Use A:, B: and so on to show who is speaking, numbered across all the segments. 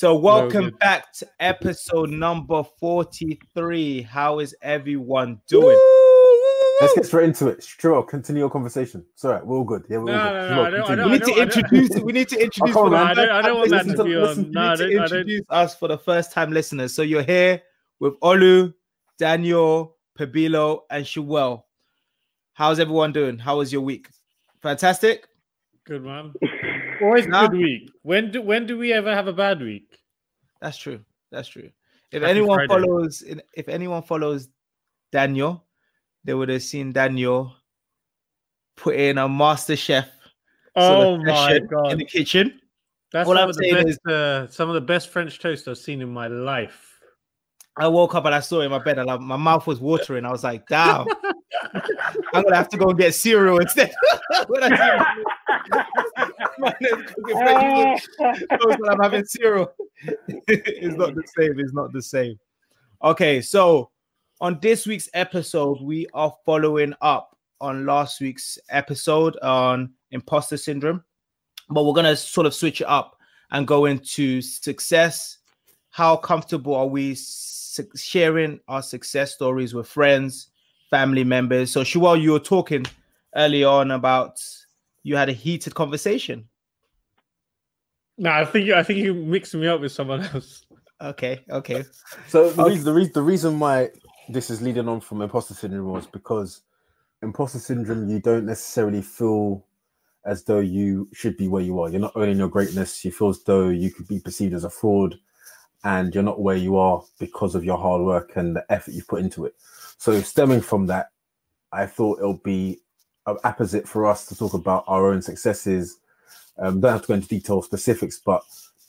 A: So, welcome back to episode number 43. How is everyone doing?
B: Let's get straight into it. Sure, continue your conversation. It's all right. We're all good. Yeah, we're
C: No,
B: all
C: no,
B: good.
C: no, I don't- I don't-
A: we need to introduce. We need to introduce.
B: come on,
A: for the
B: man.
C: I don't- I don't want
A: first
C: that
A: time
C: to be
A: listeners.
C: on.
A: We
C: No,
A: need
C: I
A: to
C: don't- I don't-
A: introduce us for the first time listeners. So you're here with Olu, Daniel, Pabilo, and Shuel. How's everyone doing? How was your week? Fantastic.
C: Good man. Always
A: Nah.
C: good week. When do when do we ever have a bad week?
A: That's true. That's true. If
C: Happy
A: anyone
C: Friday.
A: follows, if anyone follows Daniel, they would have seen Daniel put in a Master Chef.
C: Oh
A: sort of
C: my
A: session in the kitchen.
C: that's
A: all
C: some
A: I'm
C: of the
A: saying
C: best. uh, some of the best French toast I've seen in my life.
A: I woke up and I saw it in my bed, and like, my mouth was watering. I was like, "Damn, I'm gonna have to go and get cereal instead." when I I'm having cereal, it's not the same. It's not the same. Okay, so on this week's episode, we are following up on last week's episode on imposter syndrome, but we're gonna sort of switch it up and go into success. How comfortable are we sharing our success stories with friends, family members? So, Shuel, you were talking early on about you had a heated conversation.
C: No, I think you- I think you mixed me up with someone else.
A: Okay, okay.
B: So the,
A: Okay.
B: reason, the, reason, the reason why this is leading on from imposter syndrome was because imposter syndrome, you don't necessarily feel as though you should be where you are. You're not owning your greatness. You feel as though you could be perceived as a fraud and you're not where you are because of your hard work and the effort you've put into it. So stemming from that, I thought it'll be uh, opposite for us to talk about our own successes. Um, don't have to go into detail specifics, but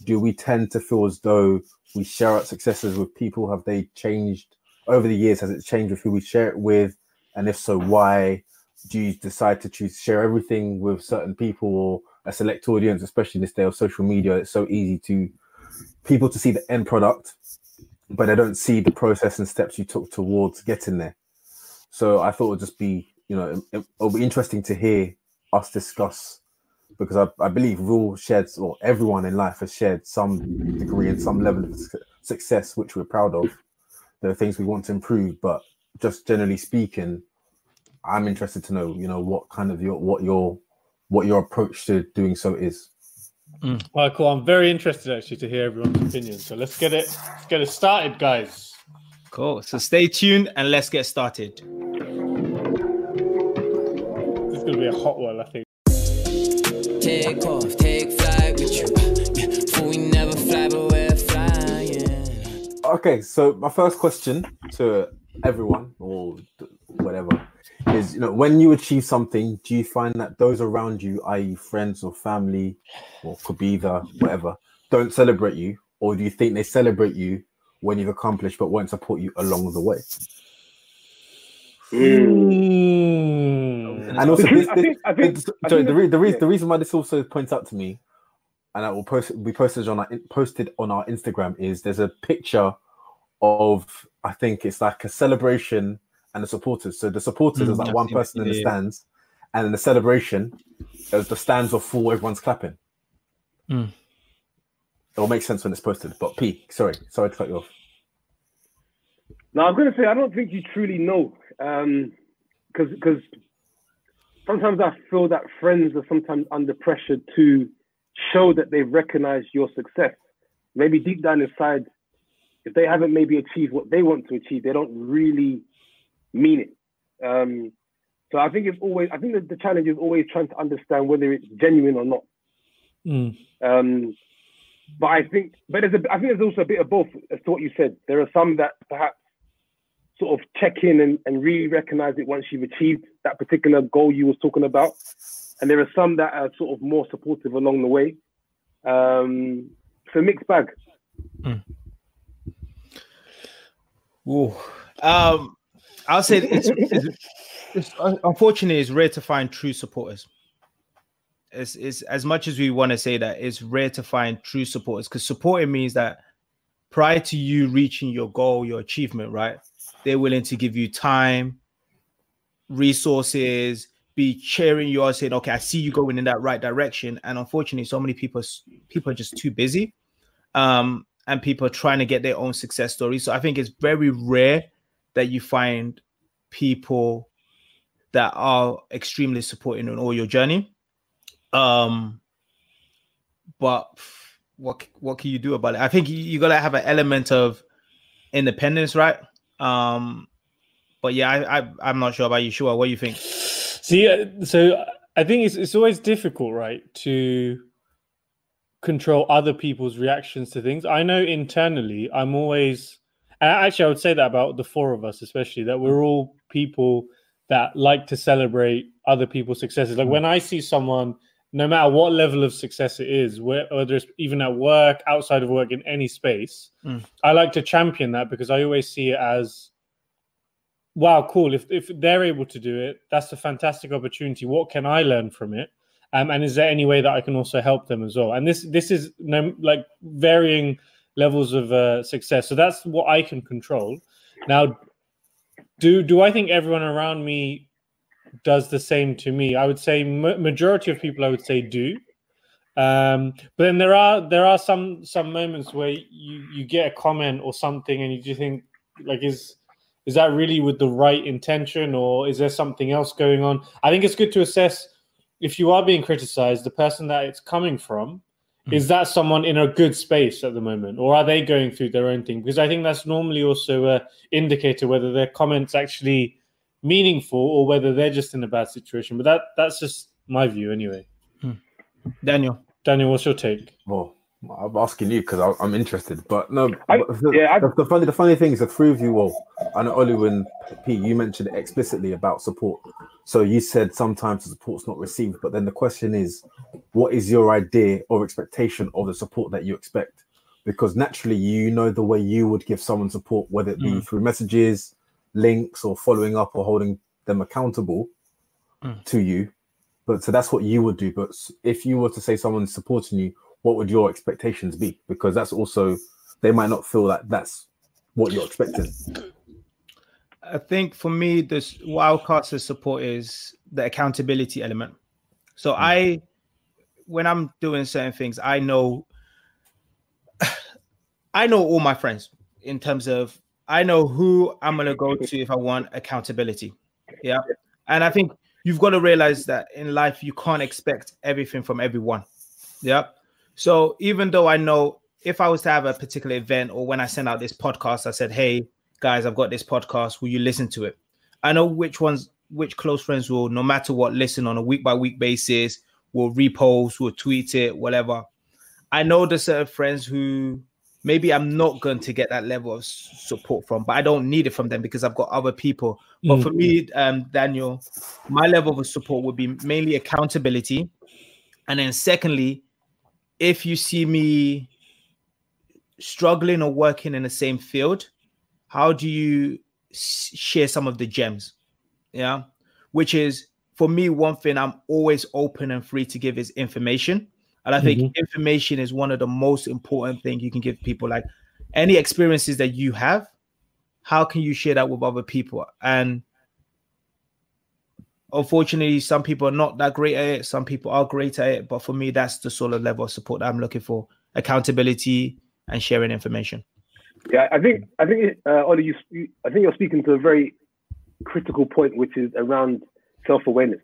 B: do we tend to feel as though we share our successes with people? Have they changed over the years? Has it changed with who we share it with? And if so, why? Do you decide to choose to share everything with certain people or a select audience, especially in this day of social media? It's so easy to people to see the end product, but they don't see the process and steps you took towards getting there. So I thought it would just be, you know, it, it'll be interesting to hear us discuss because I, I believe we've all shared, or everyone in life has shared some degree and some level of success, which we're proud of. There are things we want to improve, but just generally speaking, I'm interested to know, you know, what kind of your what your what your approach to doing so is.
C: All right, cool. I'm very interested actually to hear everyone's opinion. So let's get it let's get it started, guys.
A: Cool. So stay tuned and let's get started.
C: This is gonna be a hot one, I think.
D: Take off, take flight with you. For we never fly, but we're flying.
B: Okay, so my first question to everyone or whatever is, you know, when you achieve something, do you find that those around you, i.e., friends or family, or could be either whatever, don't celebrate you, or do you think they celebrate you when you've accomplished but won't support you along the way?
C: Mm.
B: And also, this,
E: I think- I think-
B: this-
E: I
B: sorry,
E: think
B: the, re- the, re-
E: yeah.
B: the reason why this also points out to me, and I will post we posted on our posted on our Instagram is there's a picture of I think it's like a celebration and the supporters. So the supporters
A: Mm,
B: is like
A: I've
B: one
A: seen it,
B: person in the
A: yeah.
B: stands, and in the celebration, as the stands are full, everyone's clapping.
A: Mm.
B: It will make sense when it's posted. But P, sorry, sorry to cut you off.
E: Now I'm gonna say I don't think you truly know, because because sometimes I feel that friends are sometimes under pressure to show that they've recognized your success. Maybe deep down inside, if they haven't maybe achieved what they want to achieve, they don't really mean it. Um, so I think it's always I think that the challenge is always trying to understand whether it's genuine or not.
C: Mm.
E: Um, but I think, but there's a, I think there's also a bit of both as to what you said. There are some that perhaps sort of check in and, and really recognize it once you've achieved that particular goal you was talking about, and there are some that are sort of more supportive along the way. Um, so mixed bag.
A: Ooh. Um, I'll say it's, it's, it's unfortunately it's rare to find true supporters. It's, it's as much as we want to say that it's rare to find true supporters because supporting means that prior to you reaching your goal, your achievement, right? They're willing to give you time, resources, be cheering you on, saying, "Okay, I see you going in that right direction." And unfortunately, so many people people are just too busy um, and people are trying to get their own success story. So I think it's very rare that you find people that are extremely supporting on all your journey. Um, but what what can you do about it? I think you, you gotta have an element of independence, right? Um, but yeah, I, I I'm not sure about. Sure, what do you think?
C: See, uh, so I think it's it's always difficult, right, to control other people's reactions to things. I know internally, I'm always, and actually, I would say that about the four of us, especially that we're all people that like to celebrate other people's successes. Like when I see someone, no matter what level of success it is, whether it's even at work, outside of work, in any space,
A: Mm.
C: I like to champion that because I always see it as wow, cool. If if they're able to do it, that's a fantastic opportunity. What can I learn from it? Um, and is there any way that I can also help them as well? And this this is no, like varying levels of uh, success. So that's what I can control. Now, do do I think everyone around me does the same to me? I would say ma- majority of people I would say do. Um, but then there are there are some some moments where you you get a comment or something and you just think like is is that really with the right intention or is there something else going on? I think it's good to assess if you are being criticized, the person that it's coming from, is that someone in a good space at the moment, or are they going through their own thing? Because I think that's normally also a indicator whether their comments actually meaningful or whether they're just in a bad situation. But that that's just my view anyway.
A: Daniel.
C: Daniel, what's your take?
B: Well, I'm asking you because I'm interested, but no.
E: I-
B: the,
E: yeah, I-
B: the, the funny, the funny thing is, the three of you, well, I know Olu and P, you mentioned explicitly about support. So you said sometimes the support's not received, but then the question is, what is your idea or expectation of the support that you expect? Because naturally, you know the way you would give someone support, whether it be
A: Mm.
B: through messages, links, or following up or holding them accountable
A: Mm.
B: to you. But so that's what you would do. But if you were to say someone's supporting you, what would your expectations be? Because that's also they might not feel that that's what you're expecting.
A: I think for me, this wildcard's support is the accountability element. So I, when I'm doing certain things, I know, I know all my friends in terms of I know who I'm gonna go to if I want accountability. Yeah, and I think you've got to realize that in life you can't expect everything from everyone. Yeah. So even though I know if I was to have a particular event or when I send out this podcast, I said, "Hey guys, I've got this podcast. Will you listen to it?" I know which ones, which close friends will, no matter what, listen on a week by week basis. Will repost, will tweet it, whatever. I know there's certain friends who maybe I'm not going to get that level of support from, but I don't need it from them because I've got other people. But
C: Mm.
A: for me, um, Daniel, my level of support would be mainly accountability, and then secondly, if you see me struggling or working in the same field, how do you share some of the gems? Yeah, which is for me one thing I'm always open and free to give is information, and I think
C: Mhm.
A: information is one of the most important things you can give people. Like any experiences that you have, how can you share that with other people? And unfortunately, some people are not that great at it. Some people are great at it. But for me, that's the sort of level of support that I'm looking for: accountability and sharing information.
E: Yeah, I think I think uh, Ollie, you, you, I think you're speaking to a very critical point, which is around self-awareness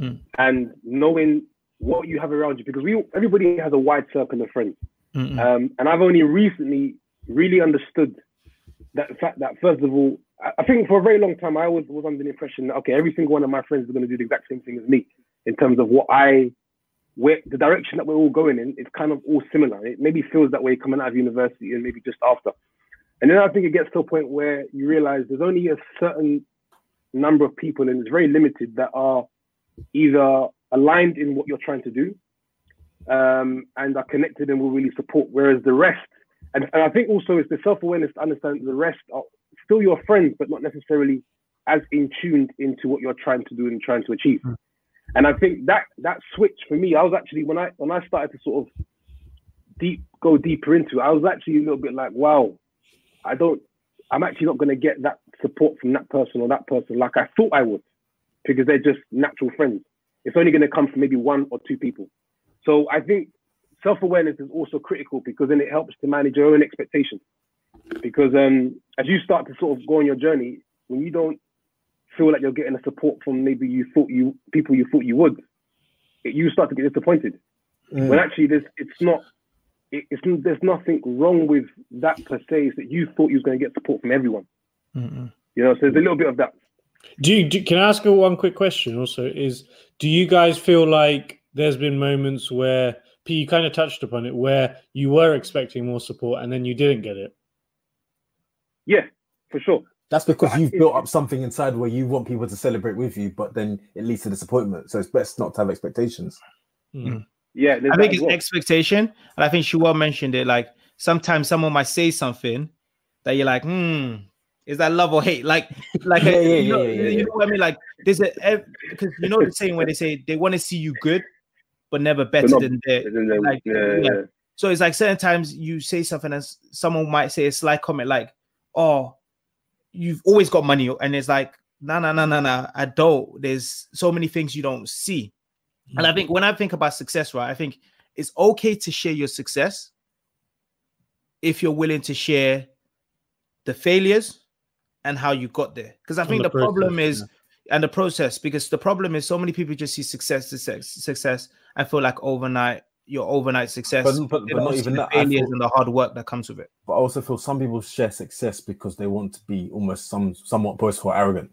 A: Mm.
E: and knowing what you have around you. Because we everybody has a wide circle of friends, um, and I've only recently really understood that fact that first of all, I- think for a very long time I was was under the impression that okay, every single one of my friends is going to do the exact same thing as me in terms of what I where the direction that we're all going in, it's kind of all similar. It maybe feels that way coming out of university and maybe just after. And then I think it gets to a point where you realize there's only a certain number of people, and it's very limited, that are either aligned in what you're trying to do um, and are connected and will really support. Whereas the rest, and, and I think also it's the self awareness to understand the rest are still your friends, but not necessarily as in tuned into what you're trying to do and trying to achieve. And I think that that switch for me, I was actually when I when I started to sort of deep go deeper into it, I was actually a little bit like, wow, I don't, I'm actually not going to get that support from that person or that person like I thought I would, because they're just natural friends. It's only going to come from maybe one or two people. So I think self awareness is also critical because then it helps to manage your own expectations. Because um, as you start to sort of go on your journey, when you don't feel like you're getting the support from maybe you thought you people you thought you would, it, you start to get disappointed. When actually, there's it's not. It, it's there's nothing wrong with that per se. It's that you thought you was going to get support from everyone.
A: Mm-mm.
E: You know, so there's a little bit of that.
C: Do you do, can I ask you one quick question? Also, is do you guys feel like there's been moments where P, you kind of touched upon it, where you were expecting more support and then you didn't get it?
E: Yeah, for sure.
B: That's because you've built up something inside where you want people to celebrate with you, but then it leads to disappointment. So it's best not to have expectations.
E: Yeah,
A: I think it's
E: well.
A: expectation, and I think Shuwa mentioned it. Like sometimes someone might say something that you're like, hmm, is that love or hate? Like, like
B: Yeah, yeah,
A: you, know,
B: yeah,
A: you know what I mean? Like, there's a because you know the saying where they say they want to see you good, but never better
E: not-
A: than their.
E: And then they-
A: like,
E: yeah,
A: yeah.
E: yeah.
A: So it's like certain times you say something and someone might say a slight comment like, "Oh, you've always got money," and it's like, "No, no, no, no, no, I don't." There's so many things you don't see, and I think when I think about success, right, I think it's okay to share your success if you're willing to share the failures and how you got there. Because I think
C: the
A: the, problem
C: process,
A: is and the process because the problem is so many people just see success success success and feel like overnight your overnight success
B: But- but- but
A: don't
B: even
A: the
B: that,
A: failures
B: thought-
A: and the hard work that comes with it
B: But I also feel some people share success because they want to be almost some somewhat boastful, or arrogant.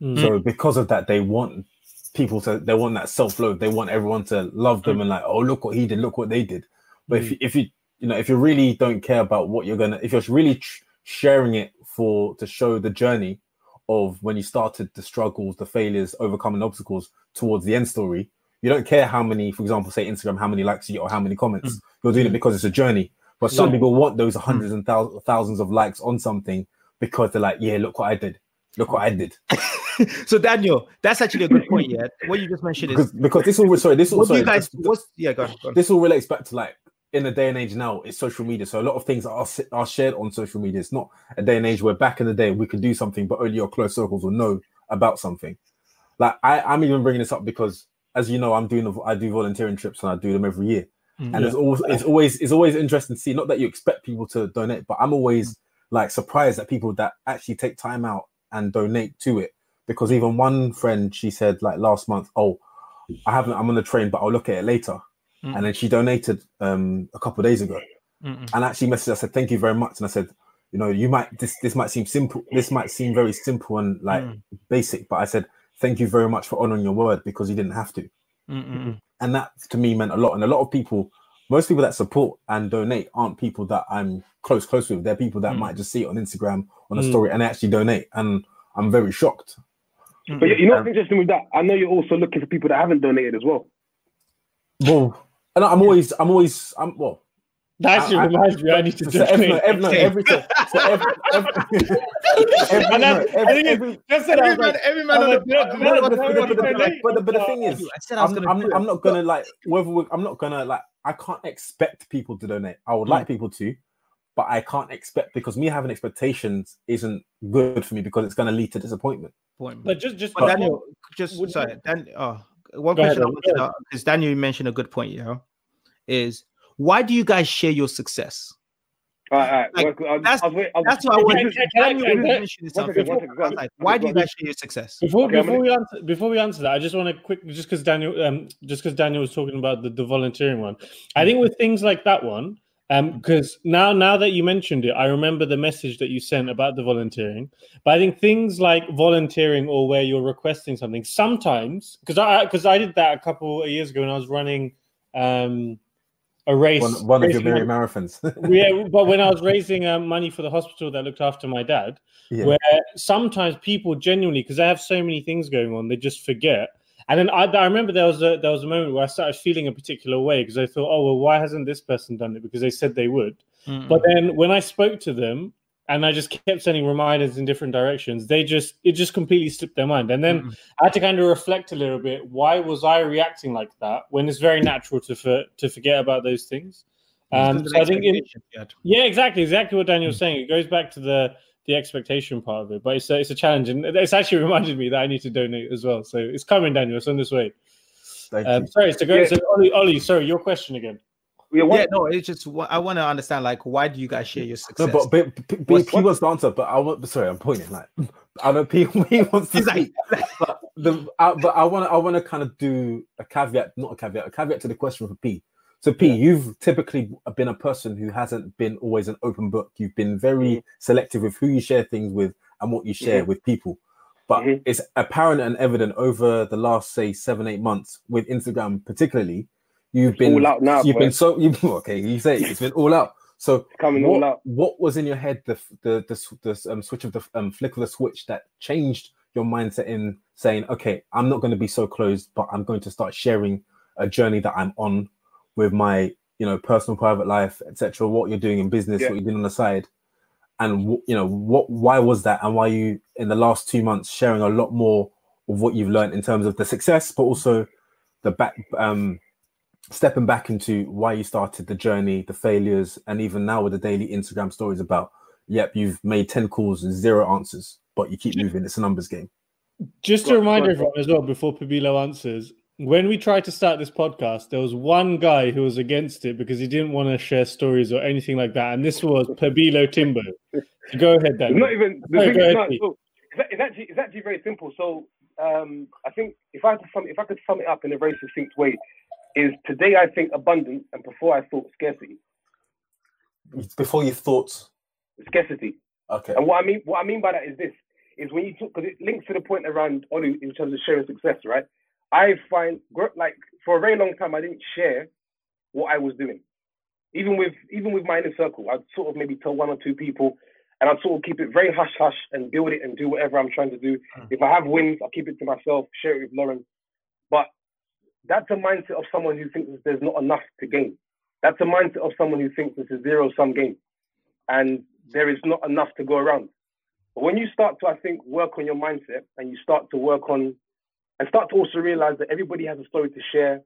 C: Mm.
B: So because of that, they want people to they want that self love. They want everyone to love them and like, oh look what he did, look what they did. But if you, if you you know if you really don't care about what you're gonna, if you're really tr- sharing it for to show the journey of when you started the struggles, the failures, overcoming obstacles towards the end story, you don't care how many, for example, say Instagram, how many likes you get or how many comments. Mm. You're doing it mm. because it's a journey. But some
A: Yeah.
B: people want those mm. hundreds and thou- thousands of likes on something because they're like, yeah, look what I did. Look what I did.
A: so daniel that's actually a good point yeah what you just mentioned is
B: because this all sorry, this all
A: what
B: sorry,
A: you guys
B: this,
A: what's yeah go on, go on.
B: this all relates back to like in the day and age now, it's social media. So a lot of things are are shared on social media. It's not a day and age where back in the day we could do something, but only your close circles will know about something. Like I, I'm even bringing this up because, as you know, I'm doing I do volunteering trips and I do them every year.
A: Mm,
B: and it's always it's always it's always interesting to see. Not that you expect people to donate, but I'm always like surprised at people that actually take time out and donate to it. Because even one friend, she said like last month, "Oh, I haven't. I'm on the train, but I'll look at it later."
A: Mm.
B: And then she donated um a couple of days ago,
A: Mm-mm.
B: and actually messaged. I said, "Thank you very much." And I said, "You know, you might this this might seem simple. This might seem very simple and like
A: Mm.
B: basic, but I said." Thank you very much for honoring your word because you didn't have to
A: Mm-mm.
B: and that to me meant a lot. And a lot of people, most people that support and donate aren't people that I'm close close with. They're people that
A: Mm.
B: might just see it on Instagram on a
C: Mm.
B: story and they actually donate, and I'm very shocked.
E: But you know what's interesting with that? I know you're also looking for people that haven't donated as well.
B: Well, and I'm always, I'm always, I'm well.
C: That actually
B: I- I-
C: me, I need to
B: So every, no,
C: donate.
B: every, no, every, so every, every, every,
C: And
B: no,
C: that's- I
B: every,
C: think
B: every,
C: Just said I was like,
A: every
C: man on the-
B: but, the- but the thing is,
A: I said I was
B: I'm,
A: gonna
B: I'm. I'm not gonna like whether we I'm not gonna like I can't expect people to donate. I would like mm. people to, but I can't expect because me having expectations isn't good for me because it's gonna lead to disappointment.
C: but just, just
A: But Daniel, just
C: would-
A: sorry, Dan, oh, one
C: Go ahead,
A: question I
C: Daniel,
A: wanted
C: go
A: to because Daniel you mentioned a good point, you know, is why do you guys share your success?
E: All right, all right.
A: Like,
E: Well, I'll-
A: that's-
E: I'll I'll-
A: That's what I
C: Can-
A: wanted.
C: can- can I-
A: Daniel
C: can I-
A: mentioned
E: one
A: something.
E: second, one second, go
A: I
E: on.
A: was like, why do you guys share your success?
C: Before
E: Okay, I'm
C: before we answer before we answer that, I just want to quick just because Daniel um just because Daniel was talking about the, the volunteering one. I think with things like that one, um, because now now that you mentioned it, I remember the message that you sent about the volunteering. But I think things like volunteering or where you're requesting something sometimes because I because I did that a couple of years ago when I was running um a race.
B: One, one of your many marathons.
C: yeah, but when I was raising um, money for the hospital that looked after my dad,
B: yeah.
C: where sometimes people genuinely because they have so many things going on they just forget and then I, I remember there was a there was a moment where i started feeling a particular way because i thought oh well why hasn't this person done it because they said they would
A: Mm-mm.
C: but then when i spoke to them and i just kept sending reminders in different directions they just it just completely slipped their mind and then
A: Mm-mm.
C: i had to kind of reflect a little bit why was i reacting like that when it's very natural to for, to forget about those things um, so i think in,
A: expectations you had.
C: yeah, exactly, exactly what. Daniel's saying. It goes back to the the expectation part of it, but it's a, it's a challenge, and it's actually reminded me that I need to donate as well. So it's coming, Daniel. It's on this way.
B: Thank
C: Um,
B: you.
C: sorry, so go.
E: Yeah.
C: So Ollie, Ollie, sorry, your question again.
E: Yeah, what,
A: Yeah, no, it's just I want to understand like why do you guys share your
B: No,
A: success?
B: but B, B, B,
A: What's-
B: P wants to answer, but I want. Sorry, I'm pointing. Like, I know P, P wants to.
A: He's like,
B: but the I, but I want to I want to kind of do a caveat, not a caveat, a caveat to the question for P. So P, you've typically been a person who hasn't been always an open book. You've been very selective with who you share things with and what you share
E: Mhm.
B: with people. But
E: Mhm.
B: it's apparent and evident over the last say seven eight months with Instagram particularly, you've been
E: all out now,
B: you've
E: boy.
B: been so you okay you say it, it's been all out. So
E: coming
B: what,
E: all out.
B: what was in your head the the the, the um, switch of the um, flick of the switch that changed your mindset in saying okay i'm not going to be so closed but i'm going to start sharing a journey that i'm on with my you know personal private life etc what you're doing in business
E: Yeah.
B: what you're doing on the side and you know what why was that and why you in the last two months sharing a lot more of what you've learned in terms of the success but also the back um stepping back into why you started the journey, the failures, and even now with the daily Instagram stories about, yep, you've made 10 calls and zero answers, but you keep moving. It's a numbers game.
C: Just
E: Go
C: to remind everyone as well, before Pabilo answers, when we tried to start this podcast, there was one guy who was against it because he didn't want to share stories or anything like that, and this was Pabilo Timbo. So go ahead,
E: It's
C: Dan.
E: not even the
C: Sorry,
E: thing is not,
C: Pete.
E: so, it's, it's actually it's actually very simple. So um, I think if I had to sum if I could sum it up in a very succinct way, is today I think abundance and before I thought scarcity.
B: Before you thought,
E: Scarcity.
B: okay,
E: And what I mean what I mean by that is this is when you talk because it links to the point around Olu in terms of sharing success, right? I find like for a very long time I didn't share what I was doing. Even with even with my inner circle, I'd sort of maybe tell one or two people and I'd sort of keep it very hush hush and build it and do whatever I'm trying to do. Hmm. If I have wins, I'll keep it to myself, share it with Lauren. But that's a mindset of someone who thinks there's not enough to gain. That's a mindset of someone who thinks it's a zero sum game and there is not enough to go around. But when you start to, I think, work on your mindset and you start to work on and start to also realize that everybody has a story to share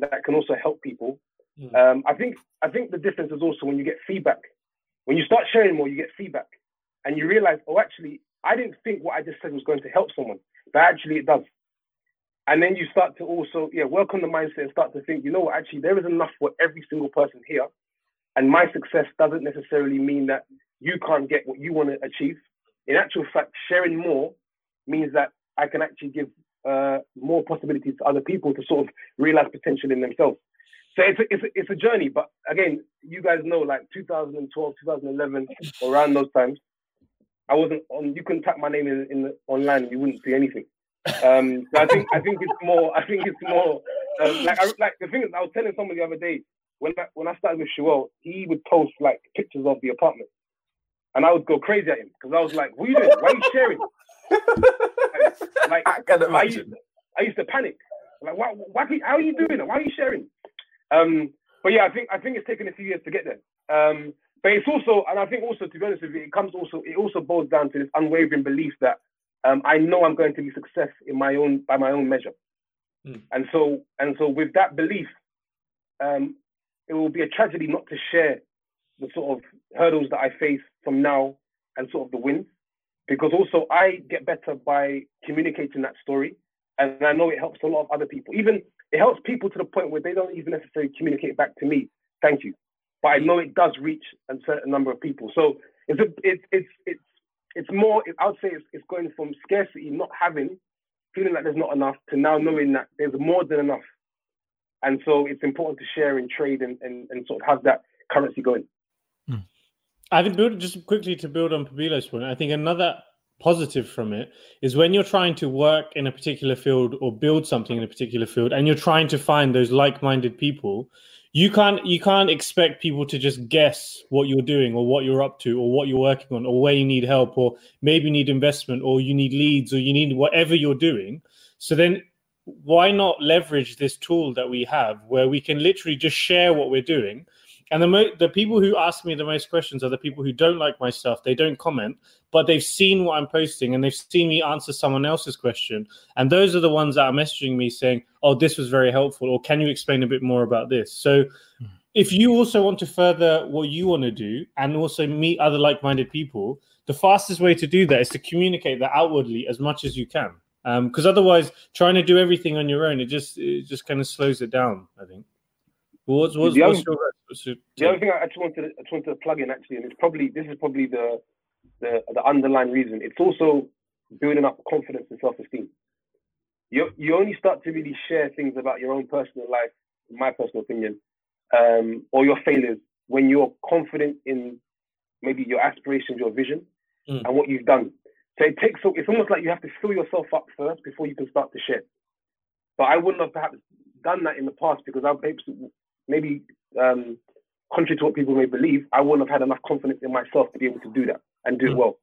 E: that can also help people.
C: Mm.
E: Um, I think I think the difference is also when you get feedback. When you start sharing more, you get feedback, and you realize, oh, actually, I didn't think what I just said was going to help someone, but actually it does. And then you start to also, yeah, work on the mindset and start to think, you know what, actually, there is enough for every single person here. And my success doesn't necessarily mean that you can't get what you want to achieve. In actual fact, sharing more means that I can actually give uh, more possibilities to other people to sort of realize potential in themselves. So it's a, it's, a, it's a journey, but again, you guys know, like 2012, 2011, around those times, I wasn't on. You couldn't type my name in, in the, online, you wouldn't see anything. Um, so I think I think it's more. I think it's more um, like I, like the thing is, I was telling someone the other day when I, when I started with Shuel, he would post like pictures of the apartment, and I would go crazy at him because I was like, "What are you doing? Why are you sharing?" like,
B: I can
E: I used,
B: imagine.
E: I used to panic. Like, why, why, how are you doing it? Why are you sharing? Um, but yeah, I think I think it's taken a few years to get there. Um, but it's also, and I think also, to be honest with you, it comes also, it also boils down to this unwavering belief that um, I know I'm going to be success in my own by my own measure.
C: Mm.
E: And so, and so, with that belief, um, it will be a tragedy not to share the sort of hurdles that I face from now and sort of the wins, because also I get better by communicating that story, and I know it helps a lot of other people. Even it helps people to the point where they don't even necessarily communicate back to me, thank you, but I know it does reach a certain number of people. So it's a, it's it's it's it's more. I would say it's, it's going from scarcity, not having, feeling like there's not enough, to now knowing that there's more than enough. And so it's important to share and trade and, and, and sort of have that currency going.
C: I think build just quickly to build on Pabilo's point. I think another positive from it is when you're trying to work in a particular field or build something in a particular field, and you're trying to find those like-minded people. You can't you can't expect people to just guess what you're doing or what you're up to or what you're working on or where you need help or maybe you need investment or you need leads or you need whatever you're doing. So then why not leverage this tool that we have where we can literally just share what we're doing and the mo- the people who ask me the most questions are the people who don't like my stuff. They don't comment but they've seen what i'm posting and they've seen me answer someone else's question. And those are the ones that are messaging me saying oh this was very helpful or can you explain a bit more about this? So hmm. if you also want to further what you want to do and also meet other like-minded people the fastest way to do that is to communicate that outwardly as much as you can. Um, because otherwise trying to do everything on your own it just it just kind of slows it down i think. What's, what's, what's your So-
E: The other thing I actually wanted to, I just wanted to plug in actually, and it's probably this is probably the the the underlying reason. It's also building up confidence and self esteem. You you only start to really share things about your own personal life, in my personal opinion, um, or your failures when you're confident in maybe your aspirations, your vision,
C: Mm.
E: and what you've done. So it takes it's almost like you have to fill yourself up first before you can start to share. But I wouldn't have perhaps done that in the past because I maybe um, contrary to what people may believe, I wouldn't have had enough confidence in myself to be able to do that and do it
C: Mm.
E: well.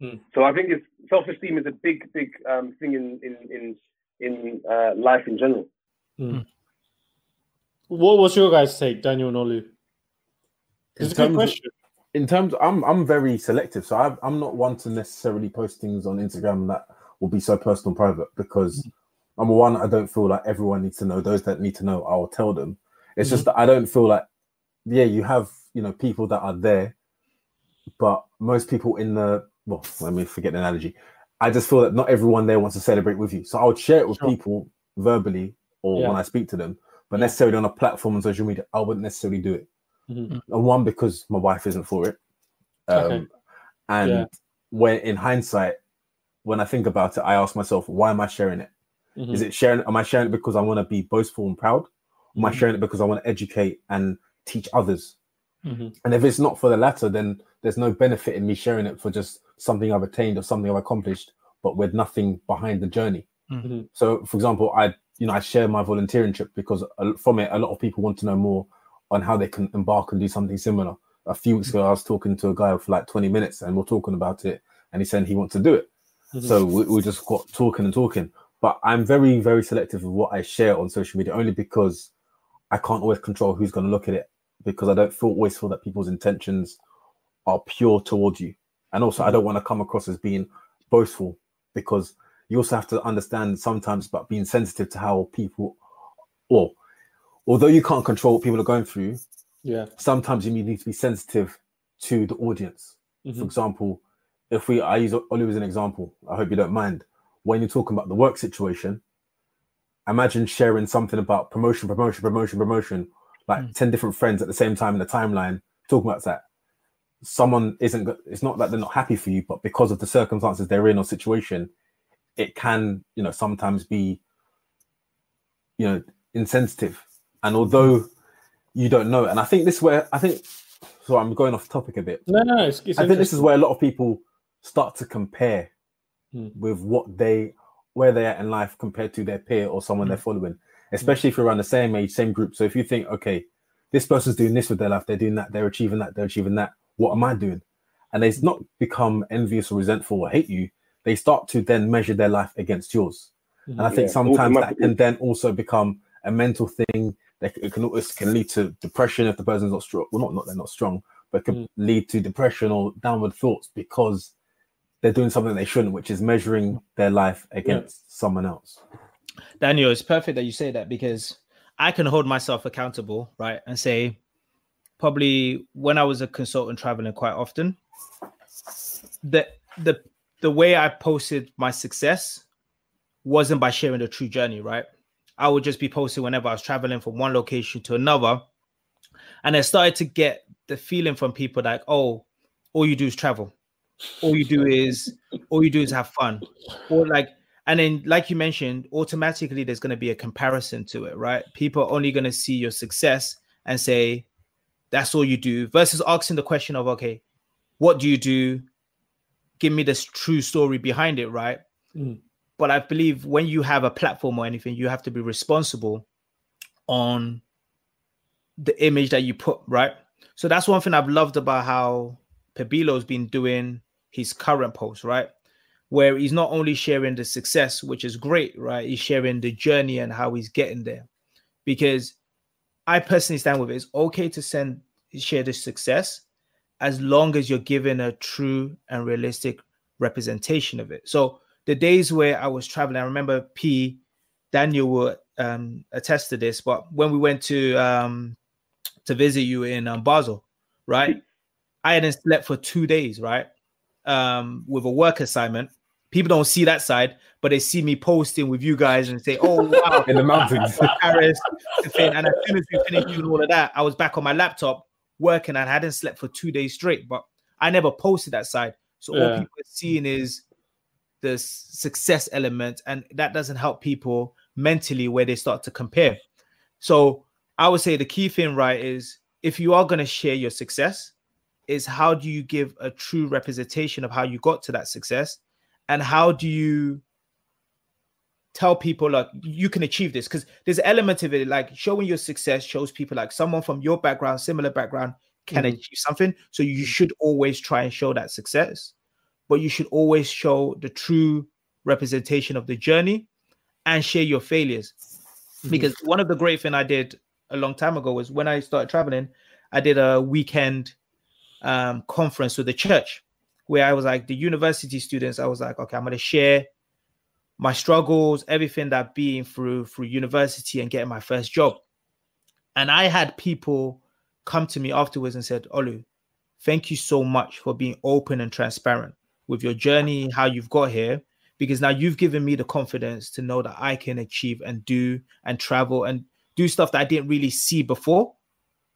C: Mm.
E: So I think it's self-esteem is a big, big um, thing in in in in uh, life in general.
C: What was your guys' take, Daniel and Olu?
B: In
C: It's a good
B: terms of-
C: question.
B: in terms I'm I'm very selective, so I, I'm not one to necessarily post things on Instagram that will be so personal private because number one, I don't feel like everyone needs to know. Those that need to know, I'll tell them. It's just that I don't feel like, yeah, you have you know people that are there, but most people in the well, let me forget the analogy. I just feel that not everyone there wants to celebrate with you, so I would share it with
C: Sure.
B: people verbally or
C: Yeah.
B: when I speak to them, but
C: Yeah.
B: necessarily on a platform on social media, I wouldn't necessarily do it
C: Mhm.
B: and one because my wife isn't for it um
C: Okay.
B: and
C: Yeah.
B: when in hindsight when i think about it i ask myself why am i sharing it? Is
C: Mhm.
B: it sharing am i sharing it because i want to be boastful and proud am i sharing it because i want to educate and teach others
C: Mhm.
B: and if it's not for the latter then there's no benefit in me sharing it for just something i've attained or something i've accomplished but with nothing behind the journey
C: Mhm.
B: so for example i you know i share my volunteering trip because from it a lot of people want to know more on how they can embark and do something similar a few weeks ago i was talking to a guy for like 20 minutes and we're talking about it and he said he wants to do it
C: Mhm.
B: so we, we just got talking and talking but i'm very very selective of what i share on social media only because i can't always control who's going to look at it because i don't feel always feel that people's intentions are pure towards you and also i don't want to come across as being boastful because you also have to understand sometimes about being sensitive to how people or although you can't control what people are going through
C: yeah.
B: sometimes you need to be sensitive to the audience for
C: Mhm.
B: example if we i use Oliver as an example i hope you don't mind when you're talking about the work situation imagine sharing something about promotion promotion promotion promotion like 10 different friends at the same time in the timeline talking about that. Someone isn't, it's not that they're not happy for you but because of the circumstances they're in or situation it can you know sometimes be you know insensitive. And although you don't know and i think this is where i think so i'm going off topic a bit.
C: No, no, it's, it's
B: I think this is where a lot of people start to compare
C: Hmm.
B: with what they where they're at in life compared to their peer or someone they're mm. following, mm. especially if you're around the same age, same group. So if you think, okay, this person's doing this with their life, they're doing that, they're achieving that, they're achieving that. What am I doing? And they not become envious or resentful or hate you. They start to then measure their life against yours. Mm-hmm. And I think
E: Yeah,
B: sometimes that can then also become a mental thing. That it can it can lead to depression if the person's not strong. Well, not not they're not strong, but it can
C: Mm.
B: lead to depression or downward thoughts because they're doing something they shouldn't, which is measuring their life against someone else.
A: Daniel, it's perfect that you say that because I can hold myself accountable, right? And say, probably when I was a consultant traveling quite often, the the the way I posted my success wasn't by sharing the true journey, right? I would just be posting whenever I was traveling from one location to another. And I started to get the feeling from people like, oh, all you do is travel. All you do is all you do is have fun. Or like and then like you mentioned automatically there's going to be a comparison to it right people are only going to see your success and say that's all you do versus asking the question of okay what do you do give me this true story behind it right
C: Mm.
A: but i believe when you have a platform or anything you have to be responsible on the image that you put right so that's one thing i've loved about how Pabilo's been doing his current post right where he's not only sharing the success, which is great, right? He's sharing the journey and how he's getting there. Because I personally stand with it. It's okay to send share the success as long as you're given a true and realistic representation of it. So the days where I was traveling, I remember P Daniel will um, attest to this, but when we went to um, to visit you in um, Basel, right? I hadn't slept for two days, right? Um, with a work assignment people don't see that side, but they see me posting with you guys and say, "Oh wow,
B: In the mountains.
A: Paris." And as soon as we finished doing all of that, I was back on my laptop working. and I hadn't slept for two days straight, but I never posted that side. So all people are seeing is the success element, and that doesn't help people mentally where they start to compare. So I would say the key thing, right, is if you are going to share your success, is how do you give a true representation of how you got to that success, and how do you tell people like you can achieve this? Because there's an element of it like showing your success shows people like someone from your background, similar background, can
C: Mhm.
A: achieve something. So you should always try and show that success, but you should always show the true representation of the journey and share your failures. Because one of the great thing I did a long time ago was when I started traveling, I did a weekend um, conference with the church where I was like the university students. I was like, okay, I'm gonna share my struggles, everything that I've through through university and getting my first job. And I had people come to me afterwards and said, Olu, thank you so much for being open and transparent with your journey, how you've got here, because now you've given me the confidence to know that I can achieve and do and travel and do stuff that I didn't really see before.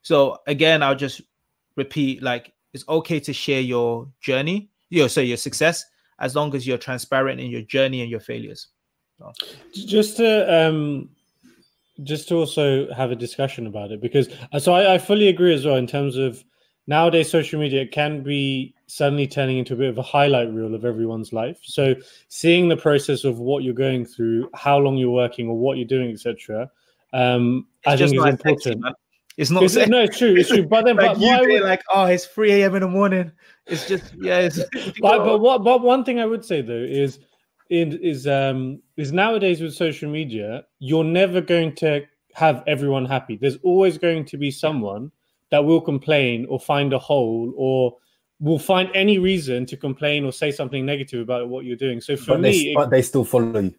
A: So again, I'll just repeat like it's okay to share your journey, your so your success, as long as you're transparent in your journey and your failures.
C: just to um just to also have a discussion about it because uh, so I, I fully agree as well in terms of nowadays social media can be suddenly turning into a bit of a highlight reel of everyone's life so seeing the process of what you're going through how long you're working or what you're doing etc um i think is
A: sexy,
C: important
A: man. It's not
C: It's-
A: sexy.
C: no it's true it's true but then
A: like
C: but
A: you
C: what would-
A: like, oh, it's 3 a.m. in the morning. It's just yeah. It's,
C: but but what but one thing I would say though is in is um is nowadays with social media you're never going to have everyone happy. There's always going to be someone that will complain or find a hole or will find any reason to complain or say something negative about what you're doing. So for
B: But
C: me,
B: they,
C: it-
B: but they still follow you.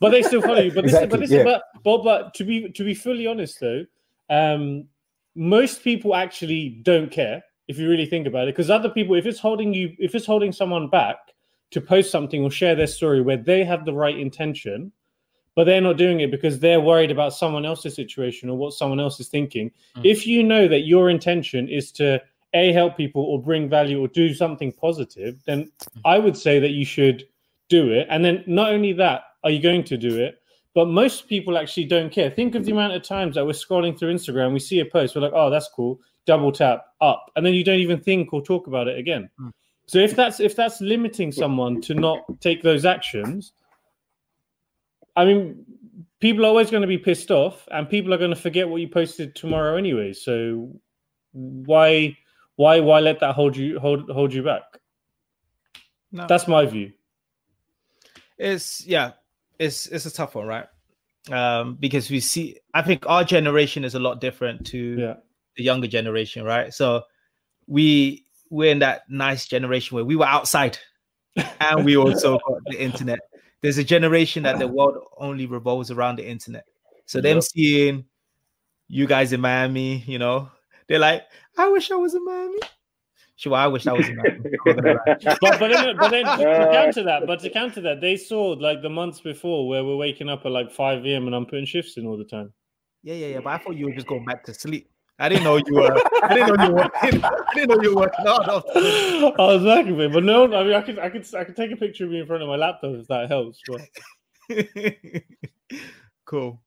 C: but they still follow you. But this, but, this
B: yeah.
C: but, but but to be to be fully honest though, um, most people actually don't care if you really think about it. Because other people, if it's holding you, if it's holding someone back to post something or share their story where they have the right intention, but they're not doing it because they're worried about someone else's situation or what someone else is thinking.
A: Mm.
C: If you know that your intention is to a help people or bring value or do something positive, then I would say that you should do it. And then not only that, are you going to do it? But most people actually don't care. Think of the amount of times that we're scrolling through Instagram, we see a post, we're like, oh, that's cool. Double tap up, and then you don't even think or talk about it again.
A: Mm.
C: So if that's if that's limiting someone to not take those actions, I mean, people are always going to be pissed off, and people are going to forget what you posted tomorrow anyway. So why why why let that hold you hold hold you back?
A: No.
C: That's my view.
A: it's yeah, it's it's a tough one, right? Um, because we see, I think our generation is a lot different to
C: Yeah.
A: the younger generation, right? So we we're in that nice generation where we were outside and we also got the internet. There's a generation that the world only revolves around the internet. So them seeing you guys in Miami, you know, they're like, I wish I was in Miami. Sure, I wish I was in Miami. I'm not gonna lie.
C: but but then, but then to
E: Uh,
C: counter that, but to counter that, they saw like the months before where we're waking up at like five a.m. and I'm putting shifts in all the time.
A: Yeah, yeah, yeah. But I thought you were just going back to sleep. I didn't know you were. I didn't know you were. Working, I didn't know you were working hard. After.
C: I was working with, but no, I mean, I could, I could, I could take a picture of me in front of my laptop if that helps. But,
A: cool.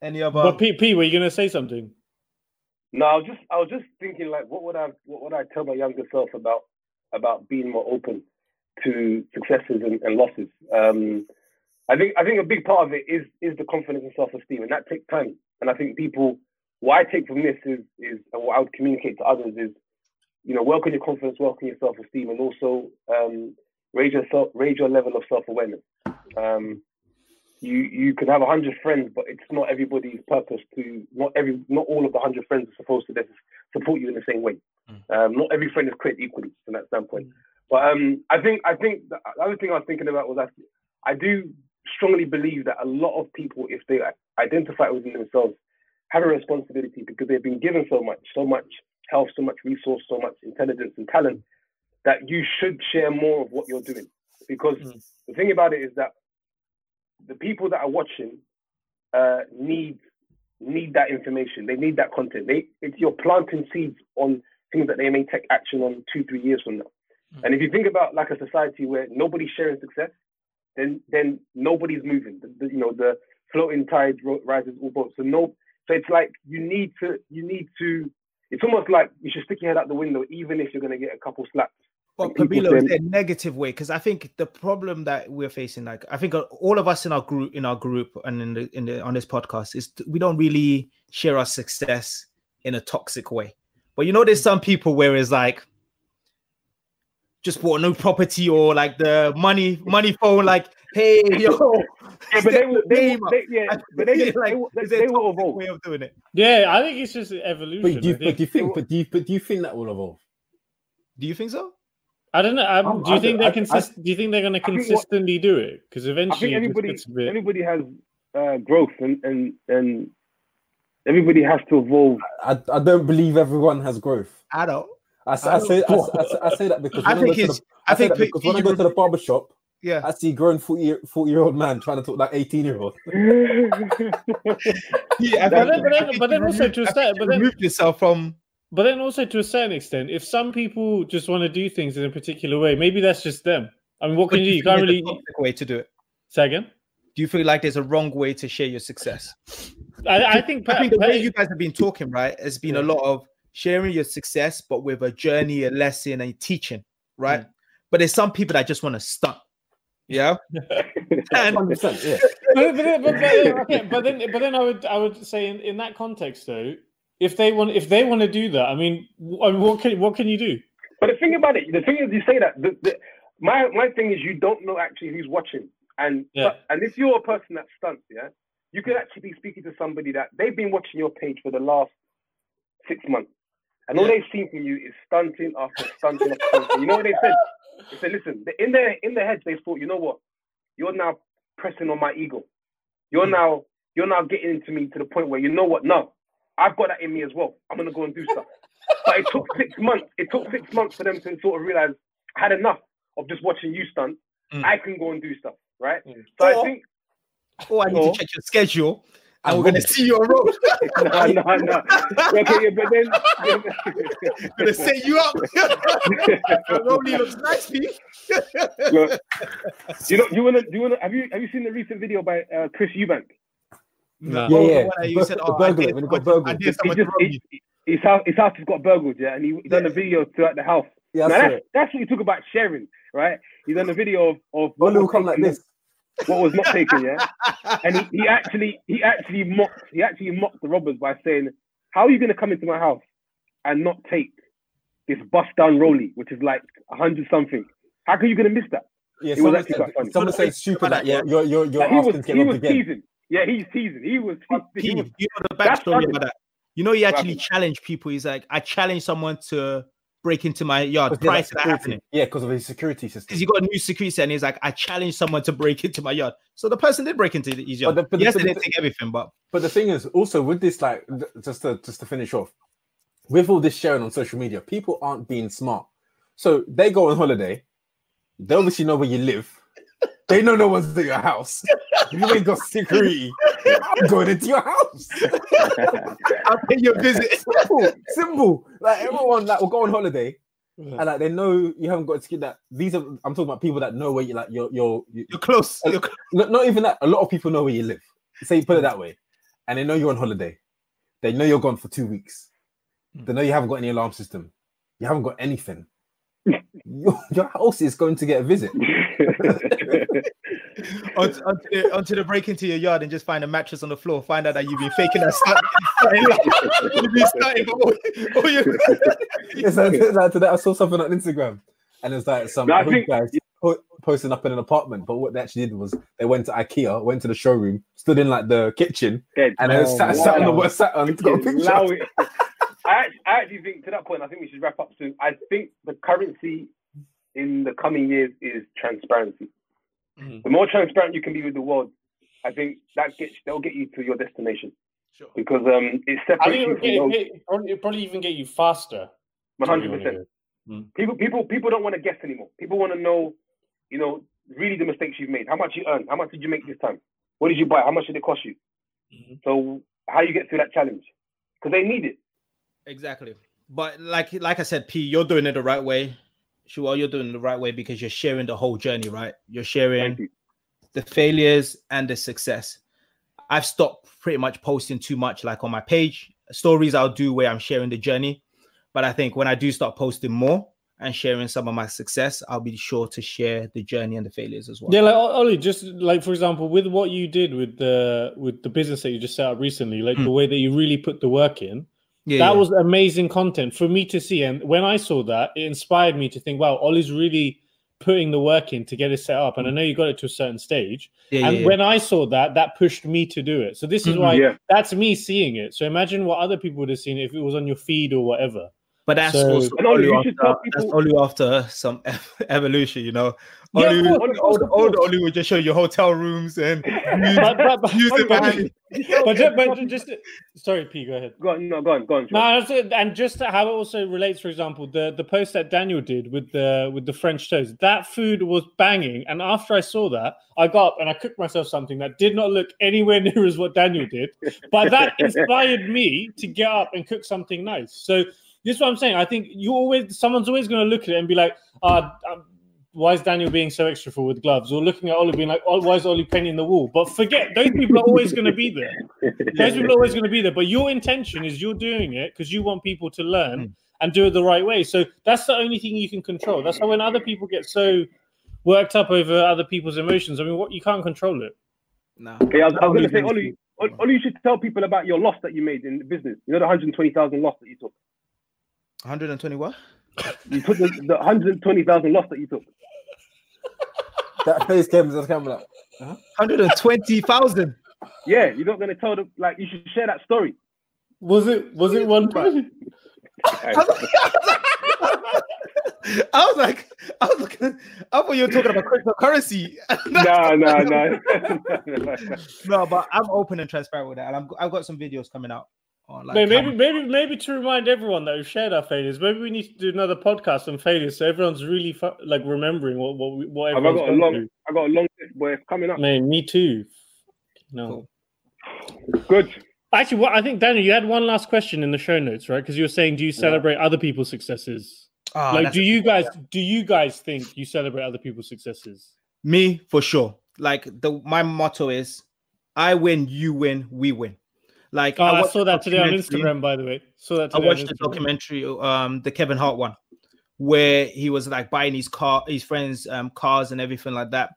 A: Any other?
C: but P, P, were you gonna say something?
E: No, I was just I was just thinking like what would I what would I tell my younger self about about being more open to successes and, and losses. Um, I think I think a big part of it is is the confidence and self esteem, and that takes time. And I think people what I take from this is is and what I would communicate to others is, you know, work on your confidence, work on your self esteem, and also um, raise your raise your level of self awareness. Um, you you can have a hundred friends, but it's not everybody's purpose to not every not all of the hundred friends are supposed to support you in the same way. Um, not every friend is created equally from that standpoint. But um, I think I think the other thing I was thinking about was that I do strongly believe that a lot of people, if they identify within themselves, have a responsibility because they've been given so much, so much health, so much resource, so much intelligence and talent that you should share more of what you're doing because
C: Mm.
E: the thing about it is that the people that are watching uh, need need that information. They need that content. They it's you're planting seeds on things that they may take action on two, three years from now.
C: Mm.
E: And if you think about like a society where nobody's sharing success, then then nobody's moving. The, the- you know, the floating tide rises all boats. So no, so it's like you need to you need to. It's almost like you should stick your head out the window, even if you're going to get a couple slaps.
A: But
E: And
A: Pabilo, is
E: then-
A: there a negative way? Because I think the problem that we're facing, like I think all of us in our group, in our group, and in the in the on this podcast, is we don't really share our success in a toxic way. But you know, there's some people where it's like just bought a new property or like the money money phone, like hey yo,
E: Yeah, but they will, they will, they, yeah, but they,
A: feel
E: they,
A: like
E: will, they,
A: is
E: they
A: a
E: will evolve.
A: way of doing it.
C: Yeah, I think it's just evolution.
B: But do you, but
C: think.
B: do you think? But do you? But do you think that will evolve?
A: Do you think so?
C: I don't know. Um,
B: Um,
C: do you
B: I
C: think they're
B: I-
C: consist? do you think they're going to
E: think what-
C: consistently do it? Because
E: I
C: eventually,
E: think
C: it just
E: everybody
C: a bit.
E: everybody has uh, growth and, and and everybody has to evolve.
B: I, I don't believe everyone has growth.
A: I don't.
B: I, s-
A: I
B: I say I,
A: don't-
B: s- I s- I say that because
A: I think
B: go
A: it's.
B: the,
A: I
B: I
A: think
B: that because when I go to the barber shop,
A: yeah.
B: I see grown 40 40 year old man trying to talk like 18 year old.
A: Yeah,
C: But then, but then, but then also to a
A: I think
C: but then,
A: remove yourself from
C: but then also to a certain extent, if some people just want to do things in a particular way, maybe that's just them. I mean, what
A: But
C: can you do?
A: do
C: You can't really
A: there's a way to do it.
C: say again.
A: Do you feel like there's a wrong way to share your success?
C: I, I think.
A: I think the way you guys have been talking, right, has been a lot of sharing your success, but with a journey, a lesson, and teaching, right?
C: Mm.
A: But there's some people that just want to stunt. Yeah. and
B: yeah.
C: but, but, then- but, but, okay, but then but then I would I would say in, in that context though, if they want if they want to do that, I mean, I mean, what can what can you do?
E: But the thing about it, the thing is, you say that. The, the, my my thing is, you don't know actually who's watching, and
C: Yeah.
E: and if you're a person that stunts, yeah, you could actually be speaking to somebody that they've been watching your page for the last six months, and all they've seen from you is stunting after stunting after stunting. You know what they said? They said, listen, in their in their heads, they thought, you know what, you're now pressing on my ego. You're
C: Hmm.
E: now you're now getting into me to the point where you know what? No, I've got that in me as well. I'm gonna go and do stuff. But it took six months. It took six months for them to sort of realize I had enough of just watching you stunt.
A: Mm.
E: I can go and do stuff, right?
C: Mm.
E: So I think
A: oh, I need
E: Or-
A: to check your schedule, and
B: And
A: we're gonna see you on road.
E: no, no, no. Okay, yeah, but then
A: gonna set you up. Rolly looks nice, Pete.
E: Look, you know, you wanna, do you wanna? Have you have you seen the recent video by uh, Chris Eubank?
C: No.
B: Yeah, yeah.
A: one that you said,
B: The
A: oh, I did
B: he got
A: someone- I did someone
E: just
A: to
E: he, his house his house has got burgled, yeah, and he, he done a video throughout the house.
B: Yeah, I
E: now that's, that's what you talk about sharing, right? He done a video of of
B: Rolly will
E: was
B: come like this.
E: what was not taken, yeah. and he, he actually he actually mocked he actually mocked the robbers by saying, "How are you going to come into my house and not take this bust down rolly, which is like a hundred something? How are you going to miss that?"
B: Yeah,
E: It was
B: someone
E: actually
B: said,
E: quite funny.
B: someone said stupid that you're, you're, you're, you're
E: Like,
B: asking
E: was
B: to get
E: he
B: robbed
E: was
B: again.
E: teasing. Yeah, he's teasing. He was. He, he
A: Pete,
E: was
A: you know the backstory about that. You know, he actually
E: Right.
A: challenged people. He's like, I challenged someone to break into my yard
B: Because
A: prior
B: of
A: to that happening.
B: Yeah, because of his security system.
A: Because he got a new security and he's like, I challenged someone to break into my yard. So the person did break into his yard.
B: the- but
A: yes,
B: but
A: they
B: the-
A: didn't take everything, but
B: But the thing is, also with this, like, just to just to finish off, with all this sharing on social media, people aren't being smart. So they go on holiday. They obviously know where you live. They know no one's at your house. You ain't got security. I'm going into your house.
A: I'll pay your visit.
B: simple, simple. Like everyone that will go on holiday and like they know you haven't got to get that. These are I'm talking about people that know where you like you're you're you,
A: You're close. Uh, you're close.
B: not, not even that. A lot of people know where you live. Say put it that way, and they know you're on holiday. They know you're gone for two weeks. They know you haven't got any alarm system. You haven't got anything. Your, your house is going to get a visit.
A: onto, onto, the, onto the break into your yard and just find a mattress on the floor. Find out that you've been faking that stunt. you've been stunting for all, all your
B: It's like, like today I saw something on Instagram, and it's like some
E: No, think-
B: guys po- posting up in an apartment. But what they actually did was they went to IKEA, went to the showroom, stood in like the kitchen,
E: Dead.
B: and then
A: Oh,
B: sat, sat on the
E: wow.
B: west sat on. Got a picture.
E: Allow it. I actually, I actually think to that point, I think we should wrap up soon. I think the currency in the coming years is transparency.
C: Mhm.
E: The more transparent you can be with the world, I think that gets they'll get you to your destination
A: Sure.
E: because um it
C: I
E: separates
C: think
E: you
C: it'll,
E: from those
C: it, probably, it'll probably even get you faster.
E: one hundred percent.
C: Mm.
E: People people people don't want to guess anymore. People want to know, you know, really the mistakes you've made. How much you earned? How much did you make this time? What did you buy? How much did it cost you?
C: Mhm.
E: So how you get through that challenge? Because they need it.
A: Exactly. But like like I said, P, you're doing it the right way. Sure, you're doing it the right way because you're sharing the whole journey, right? You're sharing
E: you.
A: the failures and the success. I've stopped pretty much posting too much, like on my page. Stories I'll do where I'm sharing the journey. But I think when I do start posting more and sharing some of my success, I'll be sure to share the journey and the failures as well.
C: Yeah, like O- Ollie, just like for example, with what you did with the with the business that you just set up recently, like
A: Hmm.
C: the way that you really put the work in,
A: yeah,
C: that
A: yeah.
C: was amazing content for me to see. And when I saw that, it inspired me to think, wow, Ollie's really putting the work in to get it set up. And I know you got it to a certain stage.
A: yeah,
C: and
A: yeah,
C: when I saw that, that pushed me to do it. So this is
A: Mhm.
C: why
E: Yeah.
C: that's me seeing it. So imagine what other people would have seen if it was on your feed or whatever.
A: But that's
C: So-
A: also
E: And Oli,
A: only after,
E: tell
A: that's
E: people-
A: only after some evolution, you know.
C: Yeah, of
A: Oli,
C: course,
A: old,
E: course,
A: old, old
E: course.
A: Oli would just show you hotel rooms and views,
C: But, but, but,
A: views
C: but, but, but, ju- but just sorry, P, go ahead.
E: Go on, no, go on, go on. Sean.
C: No, that's and just how it also relates, for example, the the post that Daniel did with the with the French toast. That food was banging, and after I saw that, I got up and I cooked myself something that did not look anywhere near as what Daniel did, but that inspired me to get up and cook something nice. So this is what I'm saying. I think you always someone's always going to look at it and be like, ah. um, why is Daniel being so extra full with gloves? Or looking at Ollie being like, oh, why is Ollie painting the wall? But forget, those people are always going to be there. Those people are always going to be there. But your intention is you're doing it because you want people to learn
A: Mm.
C: and do it the right way. So that's the only thing you can control. That's why when other people get so worked up over other people's emotions, I mean, what you can't control it.
A: No.
E: Okay, I was, was going to say,
A: Oli,
E: Oli, Oli, Oli, you should tell people about your loss that you made in the business. You know, the 120,000 loss that you took.
A: 120 what?
E: You took the, the 120,000 loss that you took.
B: That face came to the camera.
A: 120,000.
E: Yeah, you're not going to tell them, like, you should share that story.
C: Was it? Was it one?
A: I was like, I was looking, I thought you were talking about cryptocurrency.
E: no, no, no.
A: no, but I'm open and transparent with that, and I'm, I've got some videos coming out. On, like,
C: maybe, maybe, maybe, maybe to remind everyone that we've shared our failures. Maybe we need to do another podcast on failures, so everyone's really fu- like remembering what what we- what
E: Have I
C: everyone's
E: got a
C: gone
E: long,
C: through.
E: I got a long list, boy. Coming up.
C: Man, me too. No.
A: Cool.
E: Good.
C: Actually, what I think, Daniel, you had one last question in the show notes, right? Because you were saying, do you celebrate other people's successes?
A: Ah,
C: like, do
A: a-
C: you guys do you guys think you celebrate other people's successes?
A: me for sure? Like the my motto is, I win, you win, we win. Like
C: Oh, I,
A: watched
C: saw that today on Instagram, by the way. So that
A: I
C: today. on
A: watched the documentary, um, the Kevin Hart one, where he was like buying his car, his friends' um, cars and everything like that.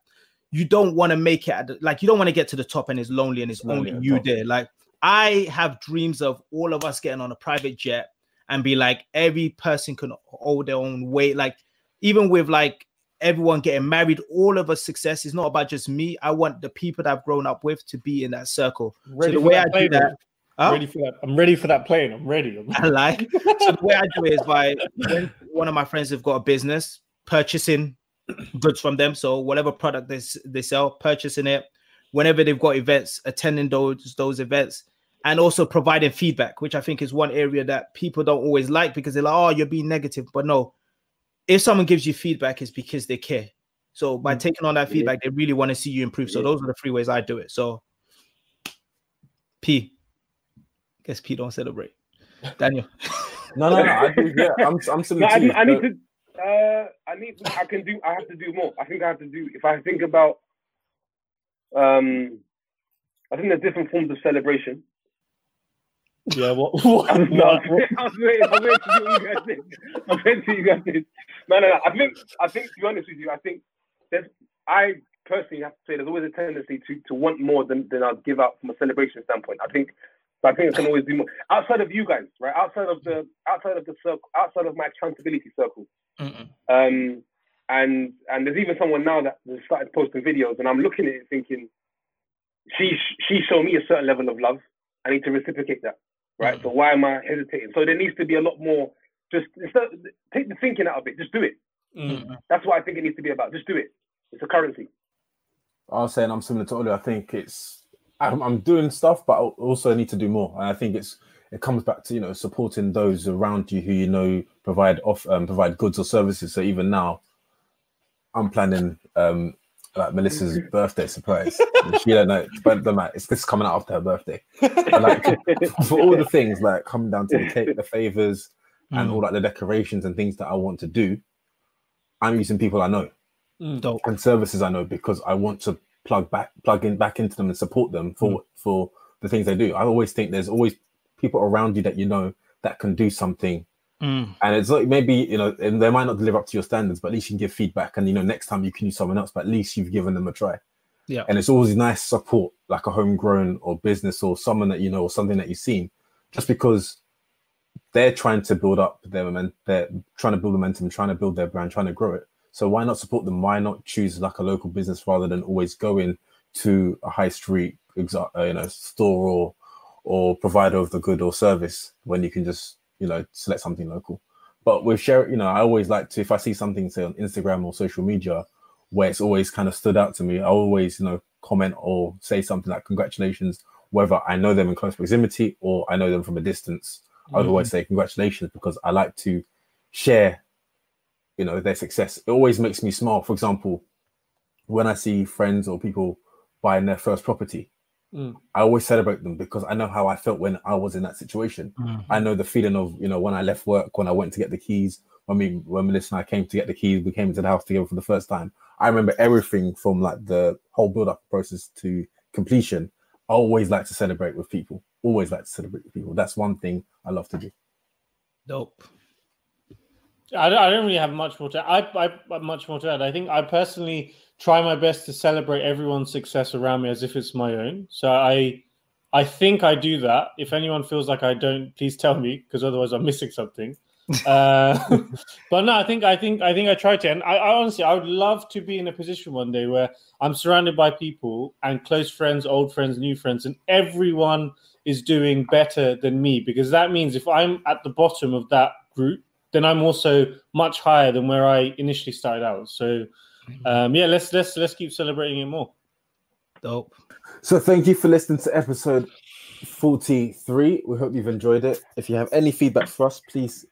A: You don't want to make it at the, like you don't want to get to the top and it's lonely and it's
B: Lonely
A: only you
B: top.
A: there. Like I have dreams of all of us getting on a private jet and be like every person can hold their own weight. Like even with like everyone getting married, all of us success is not about just me. I want the people that I've grown up with to be in that circle.
C: Ready
A: so the way I do that, huh?
C: Ready for that? I'm ready for that plane. I'm ready. I'm-
A: I like. So the way I do it is by when one of my friends have got a business, purchasing goods from them. So whatever product they, they sell, purchasing it. Whenever they've got events, attending those those events, and also providing feedback, which I think is one area that people don't always like because they're like, "Oh, you're being negative." But no, if someone gives you feedback, it's because they care. So by taking on that
E: Yeah.
A: feedback, they really want to see you improve. So
E: Yeah.
A: those are the three ways I do it. So P, guess P don't celebrate. Daniel.
B: No, no, no. I do, yeah, I'm, I'm
E: No,
B: similar
E: I,
B: you.
E: I need to. Uh, I need. I can do. I have to do more. I think I have to do. If I think about, um, I think there's different forms of celebration.
C: Yeah. What? what,
E: I was,
C: what-
E: I was waiting. I was waiting to see you guys did. I was waiting to see you guys did. No, no, no. I think. I think. To be honest with you, I think there's. I personally have to say there's always a tendency to to want more than than I'll give out from a celebration standpoint. I think. I think I can always do more outside of you guys, right? Outside of the outside of the circle, outside of my accountability circle.
A: Mm-mm.
E: Um, and and there's even someone now that has started posting videos, and I'm looking at it thinking, she she showed me a certain level of love. I need to reciprocate that, right? So why am I hesitating? So there needs to be a lot more. Just instead, take the thinking out of it. Just do it.
C: Mm.
E: That's what I think it needs to be about. Just do it. It's a currency.
B: I was saying I'm similar to Oli. I think it's I'm, I'm doing stuff, but I also need to do more. And I think it's it comes back to you know supporting those around you who you know provide off um, provide goods or services. So even now, I'm planning um, like Melissa's birthday surprise. And she don't know, but the it's this coming out after her birthday. But like for all the things like coming down to the cake, the favors, and
A: Mm.
B: all like the decorations and things that I want to do, I'm using people I know
A: Dope.
B: and services I know because I want to plug back, plug in back into them and support them for for the things they do. I always think there's always people around you that you know that can do something
A: Mm.
B: and it's like maybe you know and they might not live up to your standards but at least you can give feedback and you know next time you can use someone else but at least you've given them a try
A: Yeah.
B: and it's always nice support like a homegrown or business or someone that you know or something that you've seen just because they're trying to build up their moment they're trying to build momentum trying to build their brand trying to grow it so why not support them why not choose like a local business rather than always going to a high street uh, you know store or or provider of the good or service when you can just you know select something local. But with share you know i always like to if i see something say on instagram or social media where it's always kind of stood out to me i always you know comment or say something like congratulations whether i know them in close proximity or i know them from a distance. I would always mm. say congratulations because i like to share you know their success. It always makes me smile. For example when i see friends or people buying their first property
C: Mm.
B: I always celebrate them because I know how I felt when I was in that situation.
A: Mm.
B: I know the feeling of you know when I left work, when I went to get the keys, when we when Melissa and I came to get the keys, we came into the house together for the first time. I remember everything from like the whole build up process to completion. I always like to celebrate with people. Always like to celebrate with people. That's one thing I love to do.
A: Dope.
C: I don't, I don't really have much more to I, I much more to add. I think I personally try my best to celebrate everyone's success around me as if it's my own. So I I think I do that. If anyone feels like I don't, please tell me because otherwise I'm missing something. uh, but no, I think I think I think I try to. And I, I honestly I would love to be in a position one day where I'm surrounded by people and close friends, old friends, new friends, and everyone is doing better than me because that means if I'm at the bottom of that group then I'm also much higher than where I initially started out. So um, yeah, let's let's let's keep celebrating it more.
A: Dope.
B: So thank you for listening to episode 43. We hope you've enjoyed it. If you have any feedback for us, please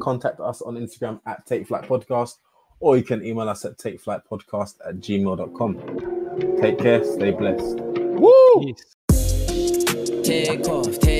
B: contact us on Instagram at Take Flight Podcast, or you can email us at takeflightpodcast at gmail.com. Take care, stay blessed.
A: Woo!
D: Take off, take